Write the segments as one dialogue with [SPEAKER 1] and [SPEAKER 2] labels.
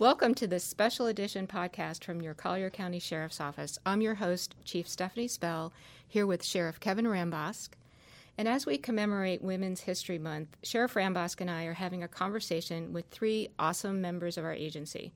[SPEAKER 1] Welcome to this special edition podcast from your Collier County Sheriff's Office. I'm your host, Chief Stephanie Spell, here with Sheriff Kevin Rambosk. And as we commemorate Women's History Month, Sheriff Rambosk and I are having a conversation with three awesome members of our agency.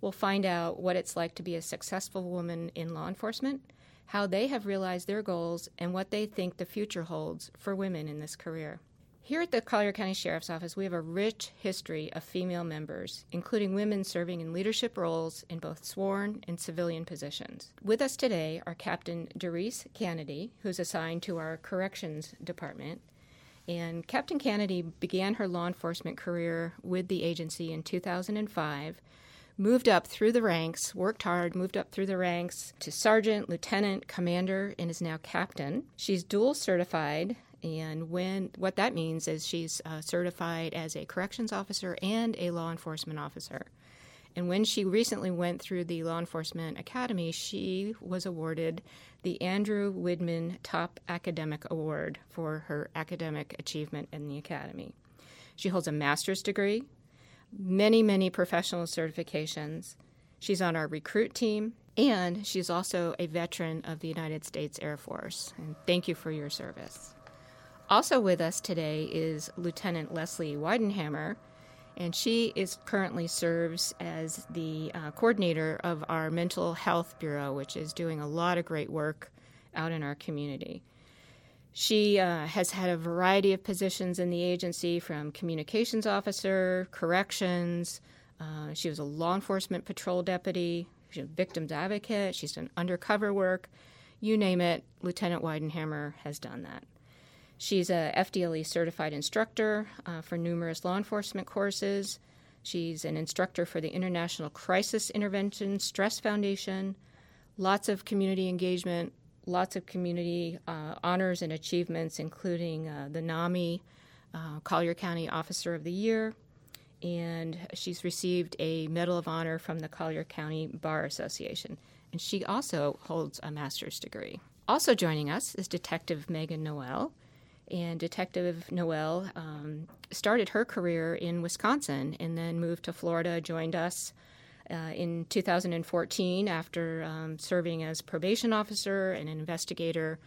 [SPEAKER 1] We'll find out what it's like to be a successful woman in law enforcement, how they have realized their goals, and what they think the future holds for women in this career. Here at the Collier County Sheriff's Office, we have a rich history of female members, including women serving in leadership roles in both sworn and civilian positions. With us today are Captain Doris Kennedy, who's assigned to our Corrections Department. And Captain Kennedy began her law enforcement career with the agency in 2005 moved up through the ranks, worked hard, moved up through the ranks to sergeant, lieutenant, commander, and is now captain. She's dual certified and when what that means is she's uh, certified as a corrections officer and a law enforcement officer. And when she recently went through the Law Enforcement Academy, she was awarded the Andrew Widman Top Academic Award for her academic achievement in the Academy. She holds a master's degree, many, many professional certifications. She's on our recruit team, and she's also a veteran of the United States Air Force. And thank you for your service. Also with us today is Lieutenant Leslie Weidenhammer, and she is currently serves as the uh, coordinator of our mental health bureau, which is doing a lot of great work out in our community. She uh, has had a variety of positions in the agency, from communications officer, corrections. Uh, she was a law enforcement patrol deputy. She's a victims advocate. She's done undercover work. You name it, Lieutenant Weidenhammer has done that. She's a FDLE certified instructor uh, for numerous law enforcement courses. She's an instructor for the International Crisis Intervention Stress Foundation. Lots of community engagement, lots of community uh, honors and achievements, including uh, the NAMI uh, Collier County Officer of the Year. And she's received a Medal of Honor from the Collier County Bar Association. And she also holds a master's degree. Also joining us is Detective Megan Noel. And Detective Noel um, started her career in Wisconsin and then moved to Florida, joined us uh, in 2014 after um, serving as probation officer and an investigator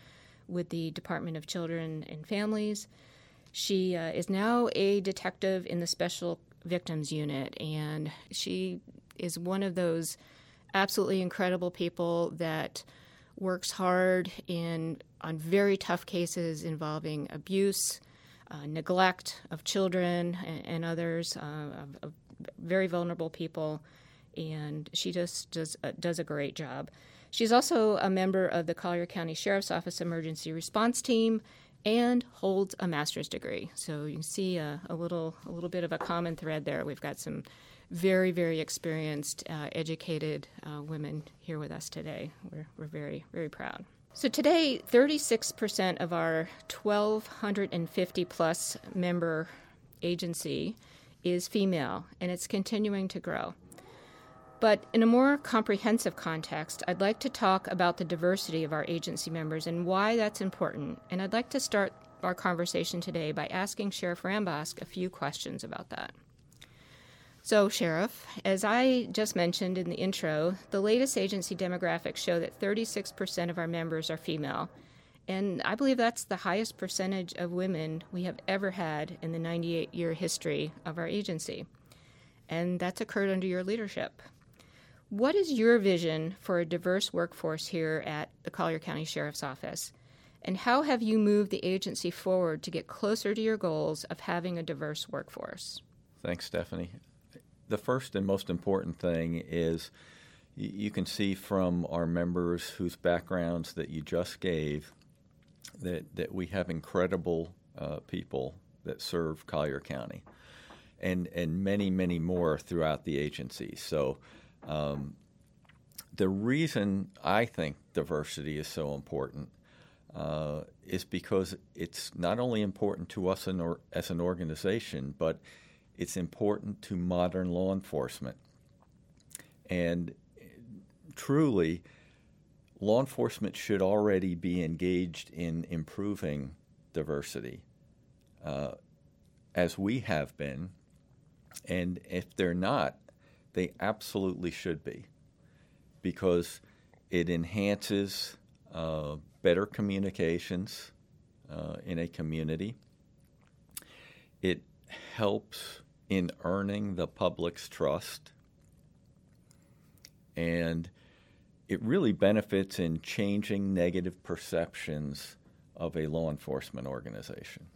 [SPEAKER 1] with the Department of Children and Families. She uh, is now a detective in the Special Victims Unit, and she is one of those absolutely incredible people that works hard in on very tough cases involving abuse, uh, neglect of children and, and others, uh, of, of, very vulnerable people, and she just does uh, does a great job. She's also a member of the Collier County Sheriff's Office Emergency Response Team and holds a master's degree. So you can see a, a little a little bit of a common thread there. We've got some very, very experienced, uh, educated uh, women here with us today. We're, we're very, very proud. So today, 36% of our 1,250 plus member agency is female, and it's continuing to grow. But in a more comprehensive context, I'd like to talk about the diversity of our agency members and why that's important. And I'd like to start our conversation today by asking Sheriff Rambosk a few questions about that. So, Sheriff, as I just mentioned in the intro, the latest agency demographics show that 36% of our members are female. And I believe that's the highest percentage of women we have ever had in the 98 year history of our agency. And that's occurred under your leadership. What is your vision for a diverse workforce here at the Collier County Sheriff's Office? And how have you moved the agency forward to get closer to your goals of having a diverse workforce?
[SPEAKER 2] Thanks, Stephanie the first and most important thing is you can see from our members whose backgrounds that you just gave that, that we have incredible uh, people that serve Collier County and, and many, many more throughout the agency. So, um, the reason I think diversity is so important uh, is because it's not only important to us or, as an organization, but it's important to modern law enforcement. And truly, law enforcement should already be engaged in improving diversity, uh, as we have been. And if they're not, they absolutely should be because it enhances uh, better communications uh, in a community. It helps in earning the public's trust. And it really benefits in changing negative perceptions of a law enforcement organization.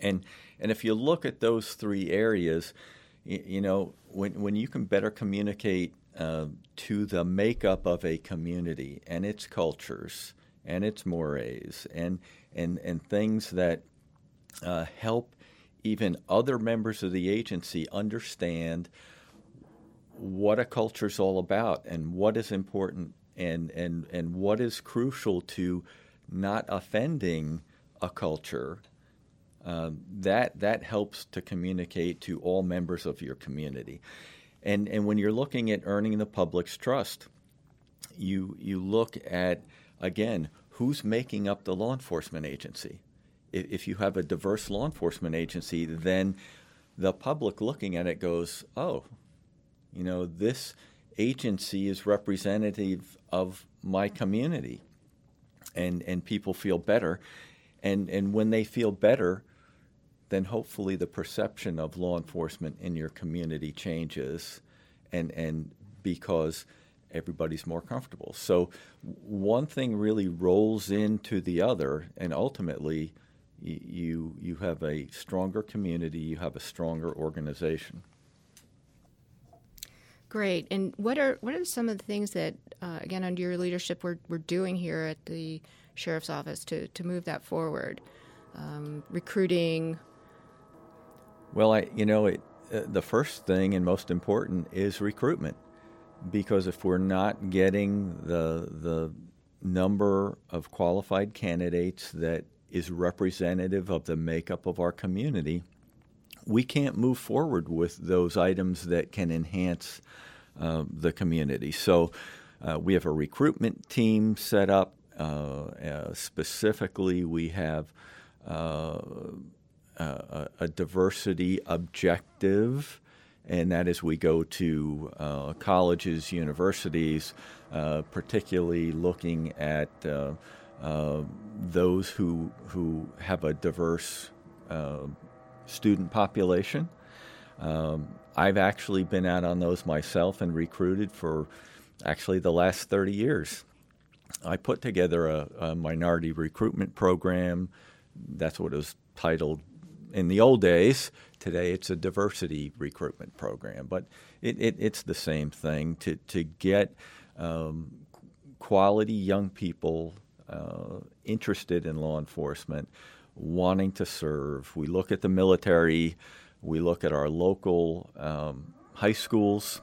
[SPEAKER 2] And, and if you look at those three areas, you, know, when, when you can better communicate uh, to the makeup of a community and its cultures and its mores and, and, and things that uh, help even other members of the agency understand what a culture is all about and what is important and, and, and what is crucial to not offending a culture um, that that helps to communicate to all members of your community. And and when you're looking at earning the public's trust, you you look at again who's making up the law enforcement agency. If, if you have a diverse law enforcement agency, then the public looking at it goes, oh, you know, this agency is representative of my community, and and people feel better, and and when they feel better, then hopefully the perception of law enforcement in your community changes, and and because everybody's more comfortable. So one thing really rolls into the other, and ultimately, you you have a stronger community, you have a stronger organization.
[SPEAKER 1] Great. And what are what are some of the things that, uh, again, under your leadership, we're we're doing here at the sheriff's office to to move that forward? Um, recruiting,
[SPEAKER 2] well, I, you know, it, uh, the first thing and most important is recruitment, because if we're not getting the the number of qualified candidates that is representative of the makeup of our community, we can't move forward with those items that can enhance uh, the community. So uh, we have a recruitment team set up. Uh, uh specifically, we have uh, a, a, diversity objective, and that is we go to uh, colleges, universities, uh, particularly looking at uh, uh those who who have a diverse uh, student population. Um, I've actually been out on those myself and recruited for actually the last 30 years. I put together a, a minority recruitment program. That's what it was titled in the old days. Today, it's a diversity recruitment program, but it, it, it's the same thing to to get um, quality young people uh, interested in law enforcement, wanting to serve. We look at the military. We look at our local um, high schools.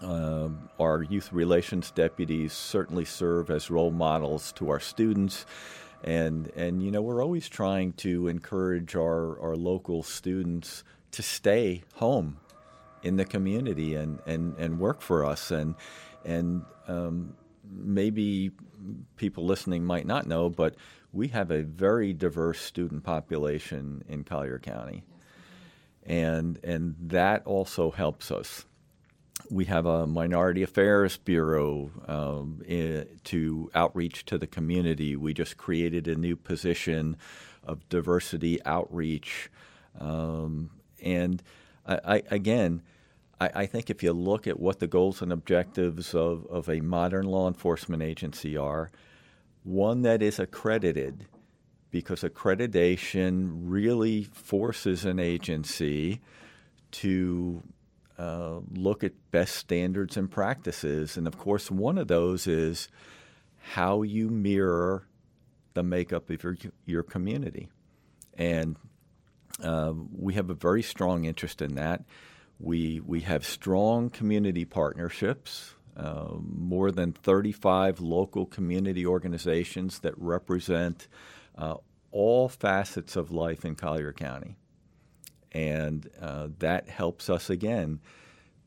[SPEAKER 2] Um, our youth relations deputies certainly serve as role models to our students and and you know we're always trying to encourage our our local students to stay home in the community and and and work for us and and um, maybe people listening might not know, but we have a very diverse student population in Collier County, and and that also helps us we have a minority affairs bureau um, in, to outreach to the community. We just created a new position of diversity outreach, um, and I, I, again, I, I, think if you look at what the goals and objectives of, of a modern law enforcement agency are, one that is accredited, because accreditation really forces an agency to uh, look at best standards and practices. And of course, one of those is how you mirror the makeup of your, your community. And uh, we have a very strong interest in that. We, we have strong community partnerships, uh, more than 35 local community organizations that represent uh, all facets of life in Collier County and uh, that helps us again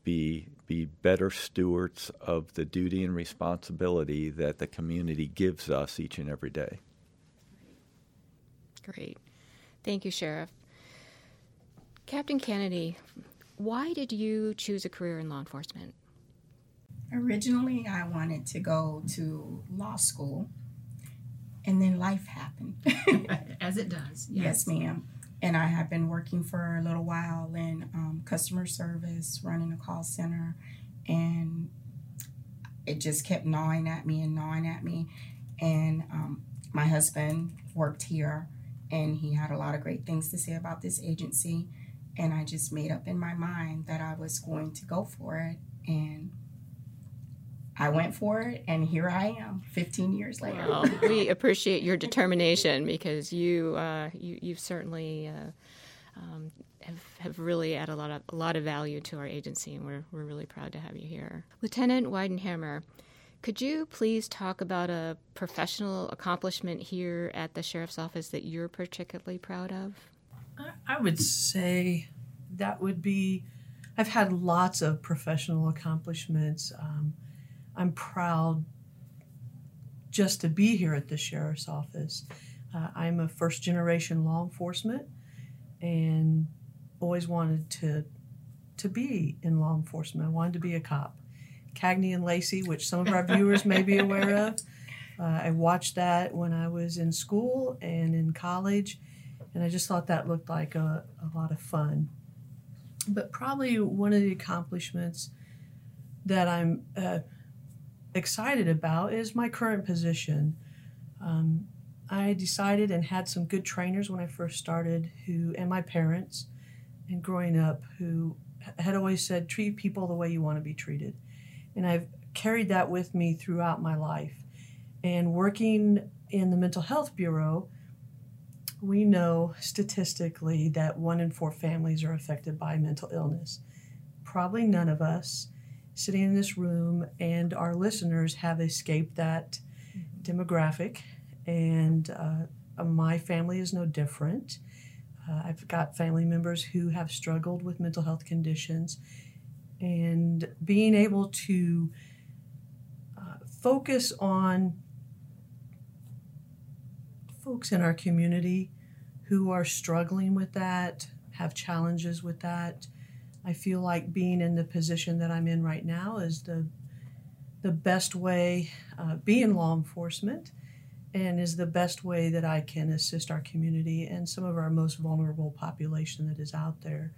[SPEAKER 2] be be better stewards of the duty and responsibility that the community gives us each and every day.
[SPEAKER 1] Great, thank you, Sheriff. Captain Kennedy, why did you choose a career in law enforcement?
[SPEAKER 3] Originally, I wanted to go to law school, and then life happened.
[SPEAKER 1] As it does.
[SPEAKER 3] Yes, ma'am. And I have been working for a little while in um, customer service, running a call center, and it just kept gnawing at me and gnawing at me. And um, my husband worked here, and he had a lot of great things to say about this agency. And I just made up in my mind that I was going to go for it. And I went for it, and here I am, 15 years later.
[SPEAKER 1] Well, we appreciate your determination because you, uh, you you've certainly uh, um, have, have really added a lot of a lot of value to our agency, and we're we're really proud to have you here, Lieutenant Weidenhammer. Could you please talk about a professional accomplishment here at the sheriff's office that you're particularly proud of?
[SPEAKER 4] I would say that would be. I've had lots of professional accomplishments. Um, I'm proud just to be here at the sheriff's office. Uh, I'm a first generation law enforcement and always wanted to to be in law enforcement. I wanted to be a cop. Cagney and Lacey, which some of our viewers may be aware of. Uh, I watched that when I was in school and in college, and I just thought that looked like a, a lot of fun. But probably one of the accomplishments that I'm uh, excited about is my current position. Um, I decided and had some good trainers when I first started, who and my parents, and growing up, who had always said, "Treat people the way you want to be treated," and I've carried that with me throughout my life. And working in the mental health bureau, we know statistically that one in four families are affected by mental illness. Probably none of us sitting in this room and our listeners have escaped that mm-hmm. demographic, and uh, my family is no different. Uh, I've got family members who have struggled with mental health conditions, and being able to uh, focus on folks in our community who are struggling with that, have challenges with that, I feel like being in the position that I'm in right now is the the best way, uh, be in law enforcement, and is the best way that I can assist our community and some of our most vulnerable population that is out there.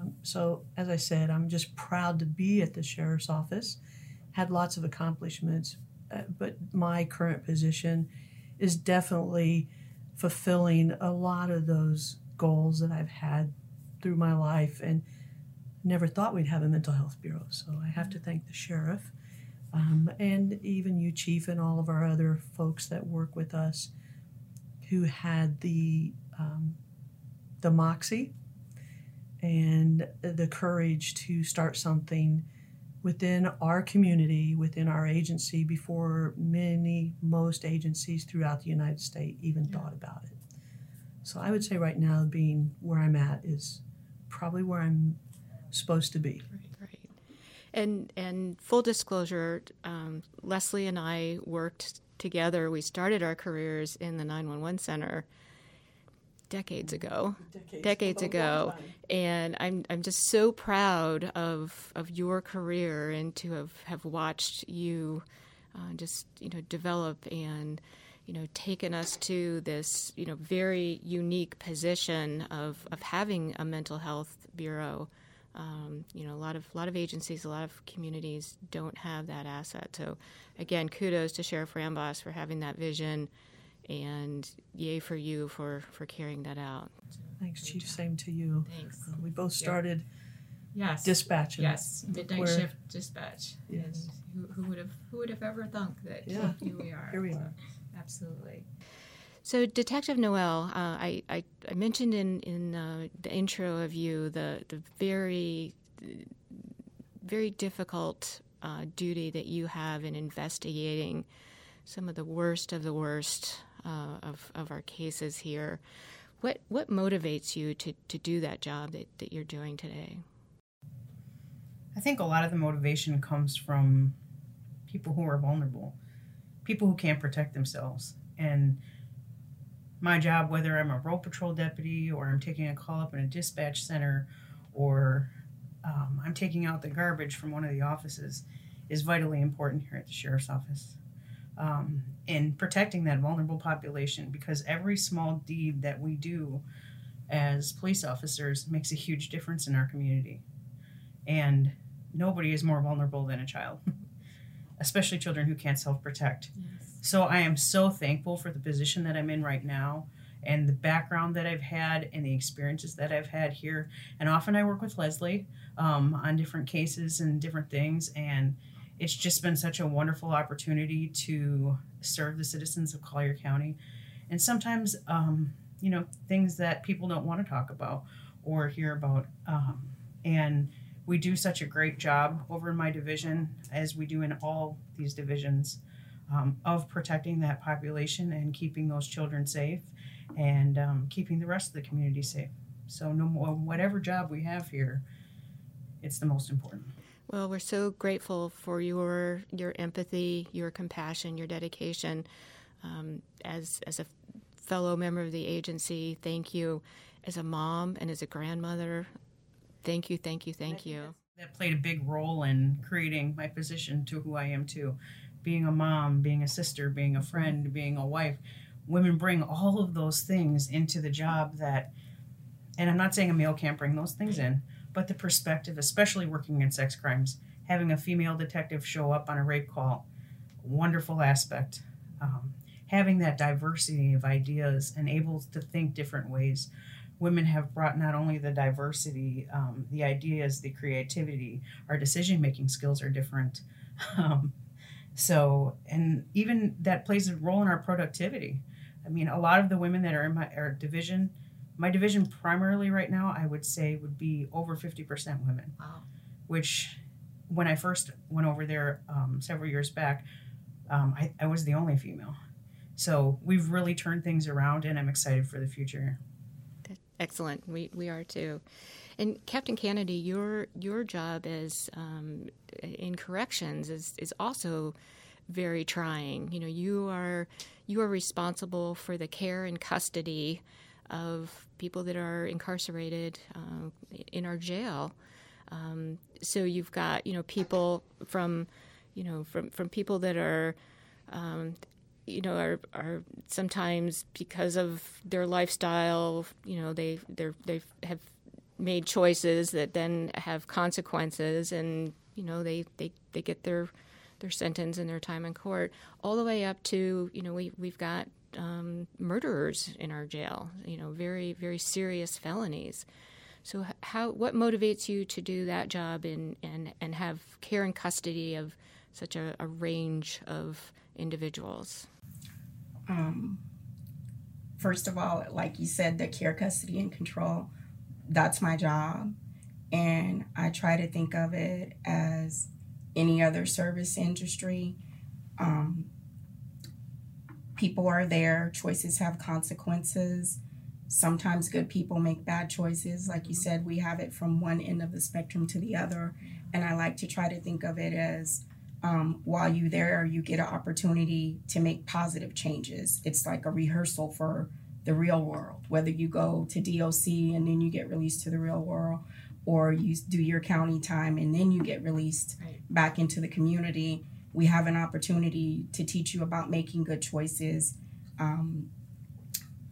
[SPEAKER 4] Um, so, as I said, I'm just proud to be at the sheriff's office. Had lots of accomplishments, uh, but my current position is definitely fulfilling a lot of those goals that I've had through my life and never thought we'd have a mental health bureau. So I have to thank the sheriff um, and even you, Chief, and all of our other folks that work with us who had the um, the moxie and the courage to start something within our community, within our agency, before many, most agencies throughout the United States even yeah. thought about it. So I would say right now, being where I'm at is probably where I'm supposed to be.
[SPEAKER 1] Right, right. And and full disclosure, um, Leslie and I worked together. We started our careers in the 911 center decades ago.
[SPEAKER 4] Decades,
[SPEAKER 1] decades ago. And I'm I'm just so proud of of your career and to have, have watched you uh, just, you know, develop and you know, taken us to this, you know, very unique position of, of having a mental health bureau um, you know, a lot of a lot of agencies, a lot of communities don't have that asset. So, again, kudos to Sheriff Rambosk for having that vision, and yay for you for for carrying that out.
[SPEAKER 4] Thanks, Chief. Same to you.
[SPEAKER 1] Thanks.
[SPEAKER 4] Uh, we both started.
[SPEAKER 1] Yes.
[SPEAKER 4] Dispatching.
[SPEAKER 1] Yes. Midnight shift dispatch.
[SPEAKER 4] Yes.
[SPEAKER 1] And who, who would have who would have ever thunk that
[SPEAKER 4] yeah.
[SPEAKER 1] here we are.
[SPEAKER 4] Here we are.
[SPEAKER 1] Absolutely. So, Detective Noel, uh, I, I, I, mentioned in in uh, the intro of you the the very very difficult uh, duty that you have in investigating some of the worst of the worst uh, of of our cases here. What what motivates you to, to do that job that, that you're doing today?
[SPEAKER 5] I think a lot of the motivation comes from people who are vulnerable, people who can't protect themselves, and my job, whether I'm a road patrol deputy or I'm taking a call up in a dispatch center or um, I'm taking out the garbage from one of the offices is vitally important here at the sheriff's office. Um, in protecting that vulnerable population because every small deed that we do as police officers makes a huge difference in our community. And nobody is more vulnerable than a child, especially children who can't self protect. Yes. So I am so thankful for the position that I'm in right now and the background that I've had and the experiences that I've had here. And often I work with Leslie um, on different cases and different things. And it's just been such a wonderful opportunity to serve the citizens of Collier County. And sometimes, um, you know, things that people don't want to talk about or hear about. Um, and we do such a great job over in my division, as we do in all these divisions, um, of protecting that population and keeping those children safe and um, keeping the rest of the community safe. So, no more, whatever job we have here, it's the most important.
[SPEAKER 1] Well, we're so grateful for your your empathy, your compassion, your dedication. Um, as as a fellow member of the agency, thank you. As a mom and as a grandmother, thank you, thank you, thank you.
[SPEAKER 5] That played a big role in creating my position to who I am too. Being a mom, being a sister, being a friend, being a wife. Women bring all of those things into the job that, and I'm not saying a male can't bring those things in, but the perspective, especially working in sex crimes, having a female detective show up on a rape call, wonderful aspect. Um, having that diversity of ideas and able to think different ways. Women have brought not only the diversity, um, the ideas, the creativity, our decision making skills are different. Um, so, and even that plays a role in our productivity. I mean, a lot of the women that are in my our division my division primarily right now, I would say, would be over 50% women.
[SPEAKER 1] Wow.
[SPEAKER 5] Which, when I first went over there um, several years back, um, I, I was the only female. So we've really turned things around, and I'm excited for the future.
[SPEAKER 1] Excellent. We, we are too. And Captain Kennedy, your your job as um, in corrections is is also very trying. You know, you are you are responsible for the care and custody of people that are incarcerated uh, in our jail. Um, so you've got you know people from you know from from people that are um, you know are are sometimes because of their lifestyle you know they they they have made choices that then have consequences and you know they they they get their their sentence and their time in court all the way up to you know we we've got um, murderers in our jail. You know, very very serious felonies. So how what motivates you to do that job and and and have care and custody of such a, a range of individuals?
[SPEAKER 3] Um, first of all, like you said, the care, custody, and control. That's my job, and I try to think of it as any other service industry. Um, people are there, choices have consequences. Sometimes good people make bad choices. Like you said, we have it from one end of the spectrum to the other. And I like to try to think of it as um, while you're there, you get an opportunity to make positive changes. It's like a rehearsal for the real world, whether you go to DOC and then you get released to the real world, or you do your county time and then you get released back into the community we have an opportunity to teach you about making good choices, um,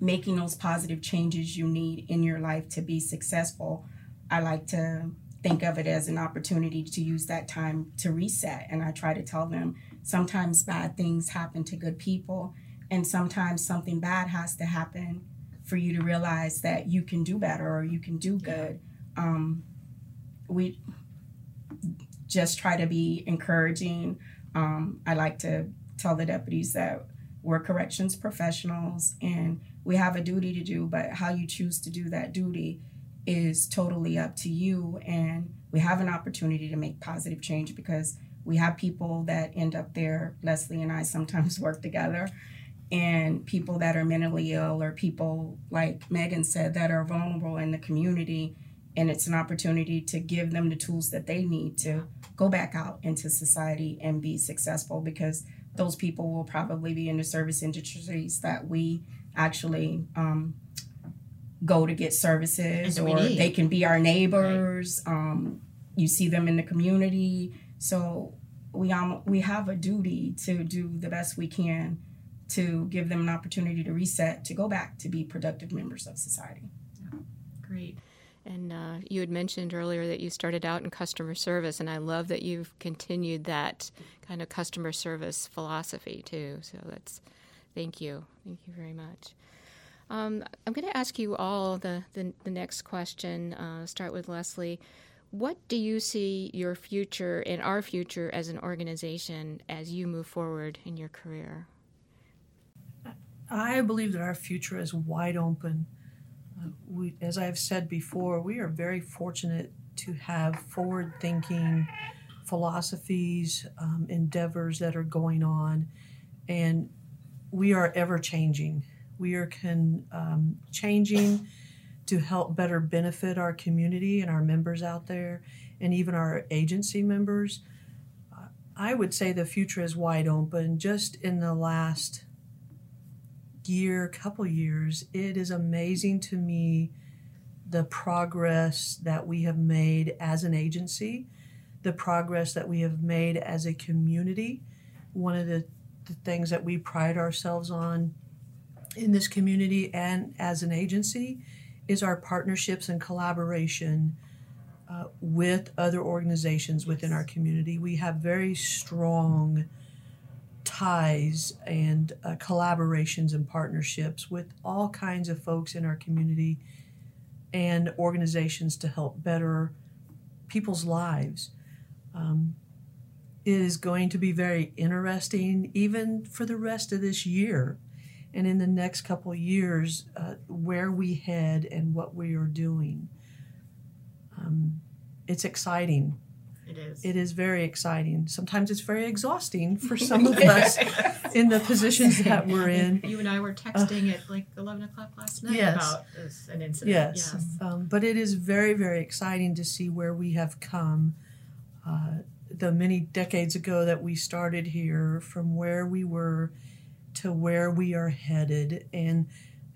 [SPEAKER 3] making those positive changes you need in your life to be successful. I like to think of it as an opportunity to use that time to reset. And I try to tell them sometimes bad things happen to good people, and sometimes something bad has to happen for you to realize that you can do better or you can do good. Um, we just try to be encouraging um, I like to tell the deputies that we're corrections professionals and we have a duty to do, but how you choose to do that duty is totally up to you. And we have an opportunity to make positive change because we have people that end up there. Leslie and I sometimes work together, and people that are mentally ill or people, like Megan said, that are vulnerable in the community and it's an opportunity to give them the tools that they need to go back out into society and be successful because those people will probably be in the service industries that we actually um, go to get services or they can be our neighbors right. um, you see them in the community. So we um we have a duty to do the best we can to give them an opportunity to reset, to go back to be productive members of society.
[SPEAKER 1] Great. And uh, you had mentioned earlier that you started out in customer service, and I love that you've continued that kind of customer service philosophy too. So that's thank you, thank you very much. Um, I'm going to ask you all the the, the next question. Uh, start with Leslie. What do you see your future and our future as an organization as you move forward in your career?
[SPEAKER 4] I believe that our future is wide open. We, as I've said before, we are very fortunate to have forward thinking philosophies, um, endeavors that are going on, and we are ever changing. We are can, um, changing to help better benefit our community and our members out there, and even our agency members. I would say the future is wide open. Just in the last year, couple years, it is amazing to me the progress that we have made as an agency, the progress that we have made as a community. One of the, the things that we pride ourselves on in this community and as an agency is our partnerships and collaboration uh, with other organizations within our community. We have very strong ties and uh, collaborations and partnerships with all kinds of folks in our community and organizations to help better people's lives. Um, it is going to be very interesting, even for the rest of this year and in the next couple years, uh, where we head and what we are doing. Um, it's exciting.
[SPEAKER 1] It is.
[SPEAKER 4] It is very exciting. Sometimes it's very exhausting for some of us in the positions that we're in.
[SPEAKER 1] You and I were texting at like 11 o'clock last night
[SPEAKER 4] Yes.
[SPEAKER 1] about this, an incident.
[SPEAKER 4] Yes, Um, but it is very, very exciting to see where we have come. Uh, the many decades ago that we started here, from where we were to where we are headed. And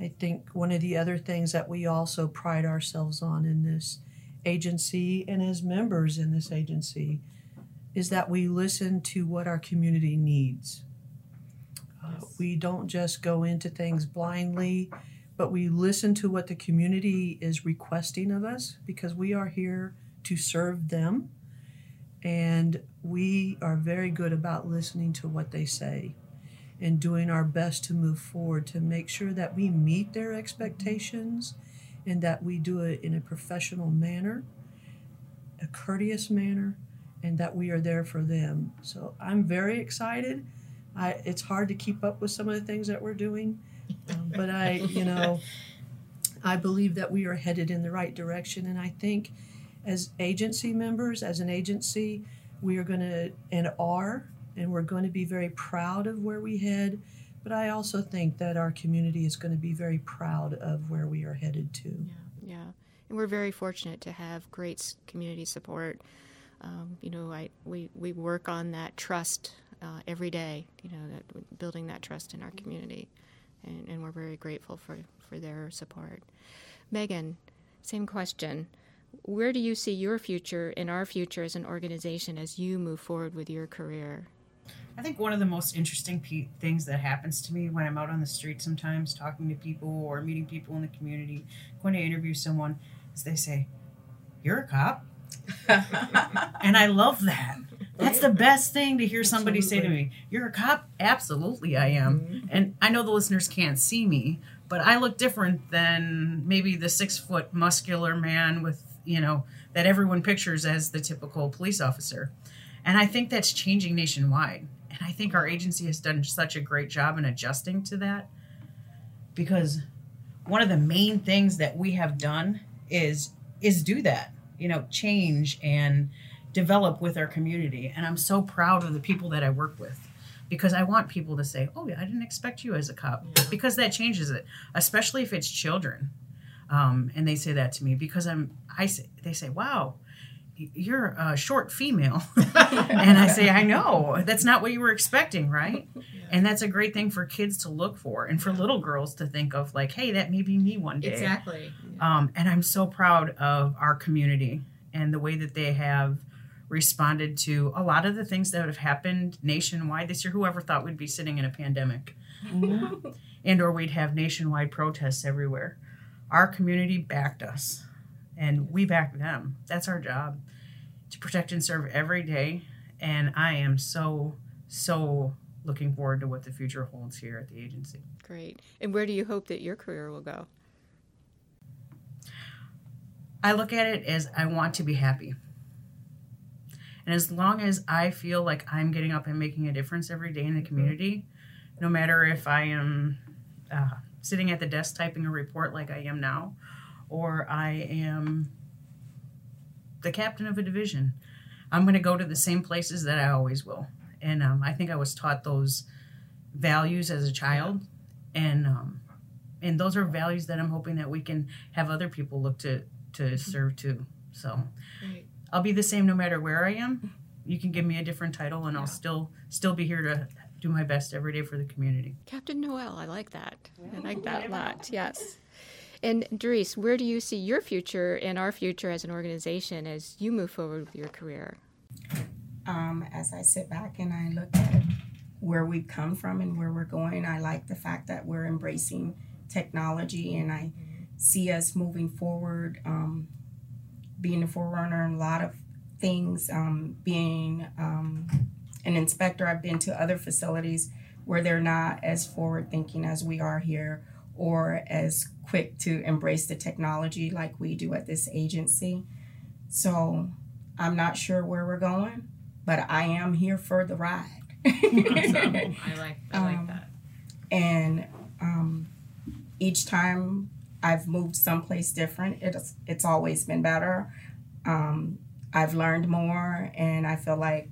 [SPEAKER 4] I think one of the other things that we also pride ourselves on in this agency and as members in this agency is that we listen to what our community needs. Uh, we don't just go into things blindly, but we listen to what the community is requesting of us because we are here to serve them. And we are very good about listening to what they say and doing our best to move forward to make sure that we meet their expectations and that we do it in a professional manner, a courteous manner, and that we are there for them. So I'm very excited. I, it's hard to keep up with some of the things that we're doing, um, but I, you know, I believe that we are headed in the right direction. And I think as agency members, as an agency, we are going to and are, and we're going to be very proud of where we head. But I also think that our community is going to be very proud of where we are headed to.
[SPEAKER 1] Yeah, yeah. And we're very fortunate to have great community support. Um, you know, I we, we work on that trust uh, every day. You know, that building that trust in our community, and, and we're very grateful for for their support. Megan, same question. Where do you see your future and our future as an organization as you move forward with your career?
[SPEAKER 5] I think one of the most interesting pe- things that happens to me when I'm out on the street sometimes talking to people or meeting people in the community, going to interview someone, is they say, You're a cop? and I love that. That's the best thing to hear somebody say to me. You're a cop? Absolutely, I am. Mm-hmm. And I know the listeners can't see me, but I look different than maybe the six foot muscular man with, you know, that everyone pictures as the typical police officer. And I think that's changing nationwide. And I think our agency has done such a great job in adjusting to that because one of the main things that we have done is is do that, you know, change and develop with our community. And I'm so proud of the people that I work with because I want people to say, "Oh, yeah, I didn't expect you as a cop," because that changes it, especially if it's children. Um, and they say that to me because I'm. I say they say, "Wow, you're a short female," and I say, "I know that's not what you were expecting, right?" And that's a great thing for kids to look for, and for little girls to think of, like, "Hey, that may be me one day."
[SPEAKER 1] Exactly.
[SPEAKER 5] Um, and I'm so proud of our community and the way that they have responded to a lot of the things that would have happened nationwide this year. Whoever thought we'd be sitting in a pandemic and or we'd have nationwide protests everywhere. Our community backed us and we back them. That's our job to protect and serve every day. And I am so, so looking forward to what the future holds here at the agency.
[SPEAKER 1] Great. And where do you hope that your career will go?
[SPEAKER 5] I look at it as I want to be happy. And as long as I feel like I'm getting up and making a difference every day in the community, no matter if I am uh, sitting at the desk typing a report like I am now, or I am the captain of a division, I'm going to go to the same places that I always will. And um, I think I was taught those values as a child, and um, and those are values that I'm hoping that we can have other people look to to serve too. So
[SPEAKER 1] Right.
[SPEAKER 5] I'll be the same no matter where I am. You can give me a different title, and I'll still still be here to do my best every day for the community.
[SPEAKER 1] Captain Noel, I like that. I like that a lot. Yes. And Doris, where do you see your future and our future as an organization as you move forward with your career?
[SPEAKER 3] um, as I sit back and I look at where we've come from and where we're going, I like the fact that we're embracing technology and I see us moving forward, um, being a forerunner in a lot of things, um, being um, an inspector. I've been to other facilities where they're not as forward thinking as we are here or as quick to embrace the technology like we do at this agency. So I'm not sure where we're going, but I am here for the ride.
[SPEAKER 1] I like I like
[SPEAKER 3] Um,
[SPEAKER 1] that.
[SPEAKER 3] and um, each time I've moved someplace different, it's it's always been better. Um, I've learned more, and I feel like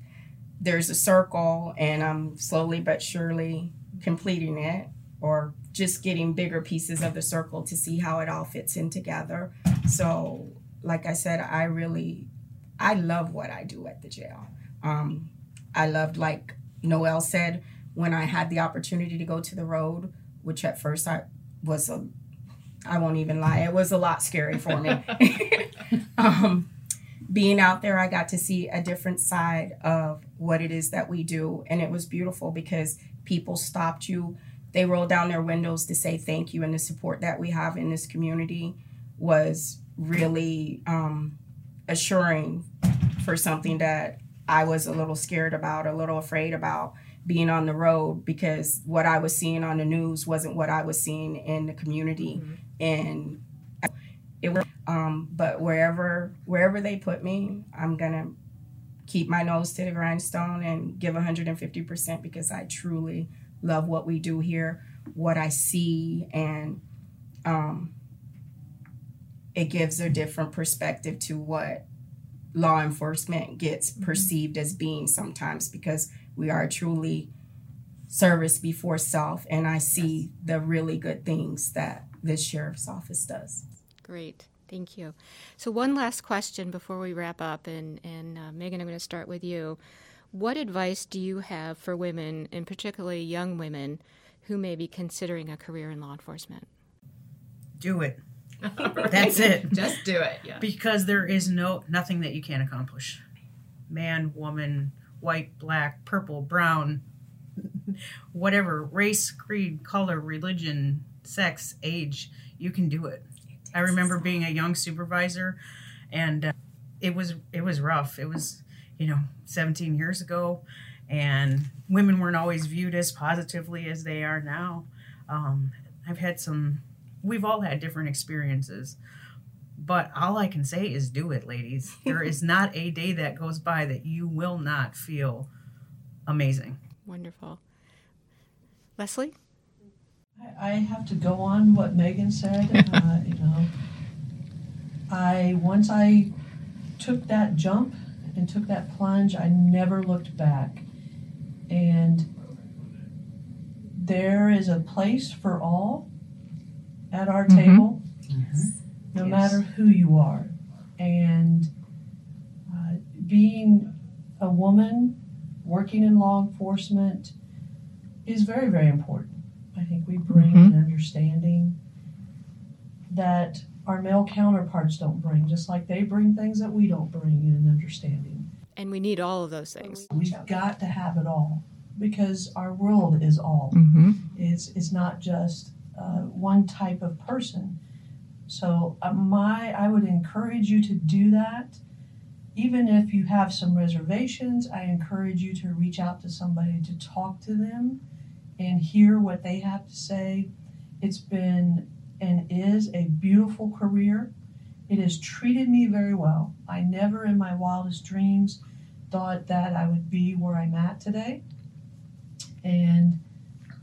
[SPEAKER 3] there's a circle, and I'm slowly but surely completing it, or just getting bigger pieces of the circle to see how it all fits in together. So, like I said, I really, I love what I do at the jail. Um, I loved, like Noel said, when I had the opportunity to go to the road, which at first I was a, I won't even lie, it was a lot scary for me. um, being out there, I got to see a different side of what it is that we do, and it was beautiful because people stopped you. They rolled down their windows to say thank you, and the support that we have in this community was really um, assuring for something that I was a little scared about, a little afraid about being on the road because what I was seeing on the news wasn't what I was seeing in the community, and it was. Um, but wherever wherever they put me, I'm gonna keep my nose to the grindstone and give 150 percent because I truly love what we do here, what I see, and um, it gives a different perspective to what law enforcement gets perceived as being sometimes because we are truly service before self and i see the really good things that this sheriff's office does
[SPEAKER 1] Great. Thank you. So, one last question before we wrap up, and, and uh, Megan, I'm going to start with you. What advice do you have for women, and particularly young women, who may be considering a career in law enforcement?
[SPEAKER 5] Do it. That's it.
[SPEAKER 1] Just do it. Yeah.
[SPEAKER 5] because there is no nothing that you can't accomplish man woman white black purple brown whatever race creed color religion sex age you can do it i remember being a young supervisor and uh, it was it was rough it was you know 17 years ago and women weren't always viewed as positively as they are now um, i've had some we've all had different experiences but all I can say is do it, ladies. There is not a day that goes by that you will not feel amazing.
[SPEAKER 1] Wonderful. Leslie?
[SPEAKER 4] I I have to go on what Megan said. Uh, you know, I once I took that jump and took that plunge, I never looked back. And there is a place for all at our
[SPEAKER 1] Mhm.
[SPEAKER 4] table, no
[SPEAKER 5] Yes.
[SPEAKER 4] matter who you are. And uh, being a woman working in law enforcement is very, very important. I think we bring
[SPEAKER 1] Mhm.
[SPEAKER 4] an understanding that our male counterparts don't bring, just like they bring things that we don't bring in understanding.
[SPEAKER 1] And we need all of those things.
[SPEAKER 4] We've got to have it all because our world is all.
[SPEAKER 1] Mm-hmm.
[SPEAKER 4] It's it's not just uh, one type of person. So uh, my I would encourage you to do that. Even if you have some reservations, I encourage you to reach out to somebody to talk to them and hear what they have to say. It's been and is a beautiful career. It has treated me very well. I never in my wildest dreams thought that I would be where I'm at today. And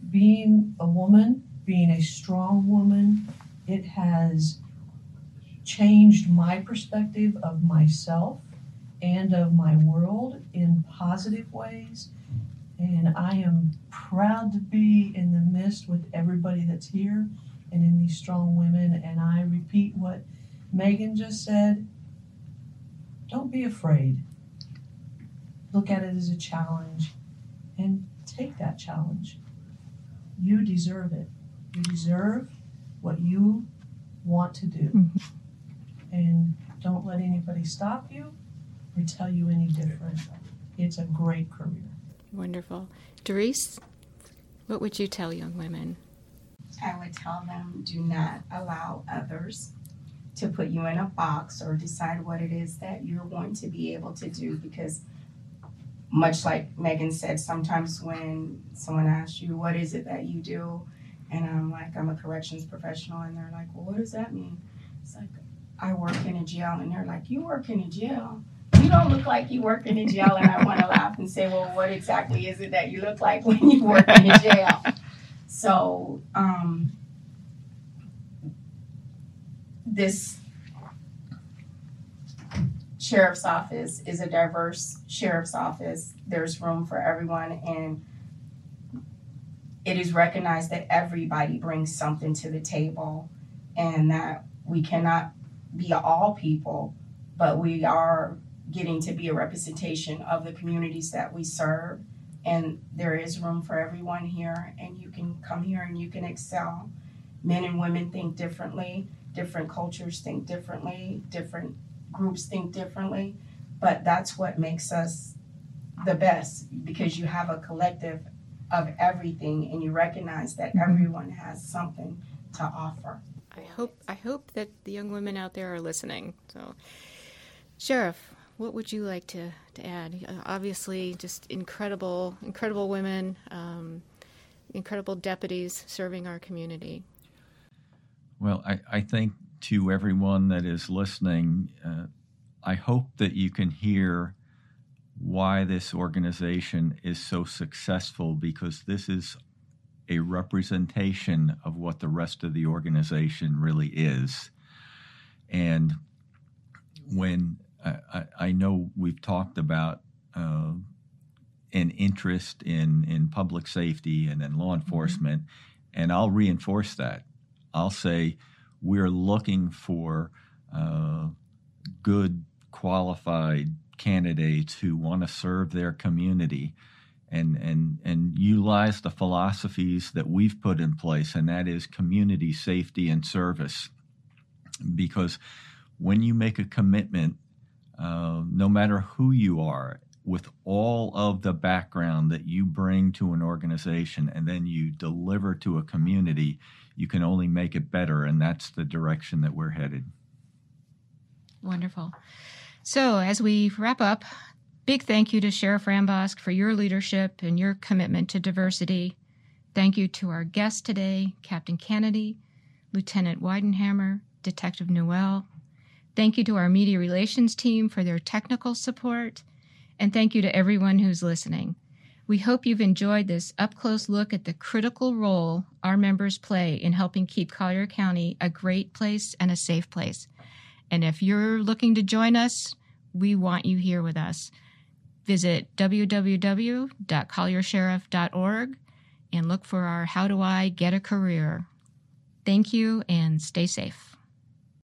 [SPEAKER 4] being a woman, being a strong woman, it has changed my perspective of myself and of my world in positive ways. And I am proud to be in the midst with everybody that's here and in these strong women. And I repeat what Megan just said don't be afraid. Look at it as a challenge and take that challenge. You deserve it. You deserve what you want to do.
[SPEAKER 1] Mhm.
[SPEAKER 4] And don't let anybody stop you or tell you any different. It's a great career.
[SPEAKER 1] Wonderful. Doris, what would you tell young women?
[SPEAKER 3] I would tell them do not allow others to put you in a box or decide what it is that you're going to be able to do because much like Megan said, sometimes when someone asks you, What is it that you do? And I'm like, I'm a corrections professional. And they're like, Well, what does that mean? It's like, I work in a jail. And they're like, You work in a jail? You don't look like you work in a jail. And I want to laugh and say, Well, what exactly is it that you look like when you work in a jail? So, um, this sheriff's office is a diverse sheriff's office. There's room for everyone, and it is recognized that everybody brings something to the table, and that we cannot be all people, but we are getting to be a representation of the communities that we serve. And there is room for everyone here, and you can come here and you can excel. Men and women think differently, different cultures think differently, different groups think differently, but that's what makes us the best because you have a collective of everything and you recognize that mm-hmm. everyone has something to offer.
[SPEAKER 1] I hope I hope that the young women out there are listening. So, Sheriff, what would you like to, to add? Uh, obviously, just incredible, incredible women, um, incredible deputies serving our community.
[SPEAKER 2] Well, I, I think to everyone that is listening, uh, I hope that you can hear why this organization is so successful because this is a representation of what the rest of the organization really is. And when I, I know we've talked about uh, an interest in, in public safety and in law enforcement, mm-hmm. and I'll reinforce that. I'll say we're looking for uh, good, qualified candidates who want to serve their community and, and, and utilize the philosophies that we've put in place, and that is community safety and service. Because when you make a commitment, uh, no matter who you are, with all of the background that you bring to an organization and then you deliver to a community, you can only make it better. And that's the direction that we're headed.
[SPEAKER 1] Wonderful. So, as we wrap up, big thank you to Sheriff Rambosk for your leadership and your commitment to diversity. Thank you to our guests today, Captain Kennedy, Lieutenant Weidenhammer, Detective Noel. Thank you to our media relations team for their technical support. And thank you to everyone who's listening. We hope you've enjoyed this up close look at the critical role our members play in helping keep Collier County a great place and a safe place. And if you're looking to join us, we want you here with us. Visit www.colliersheriff.org and look for our How Do I Get a Career. Thank you and stay safe.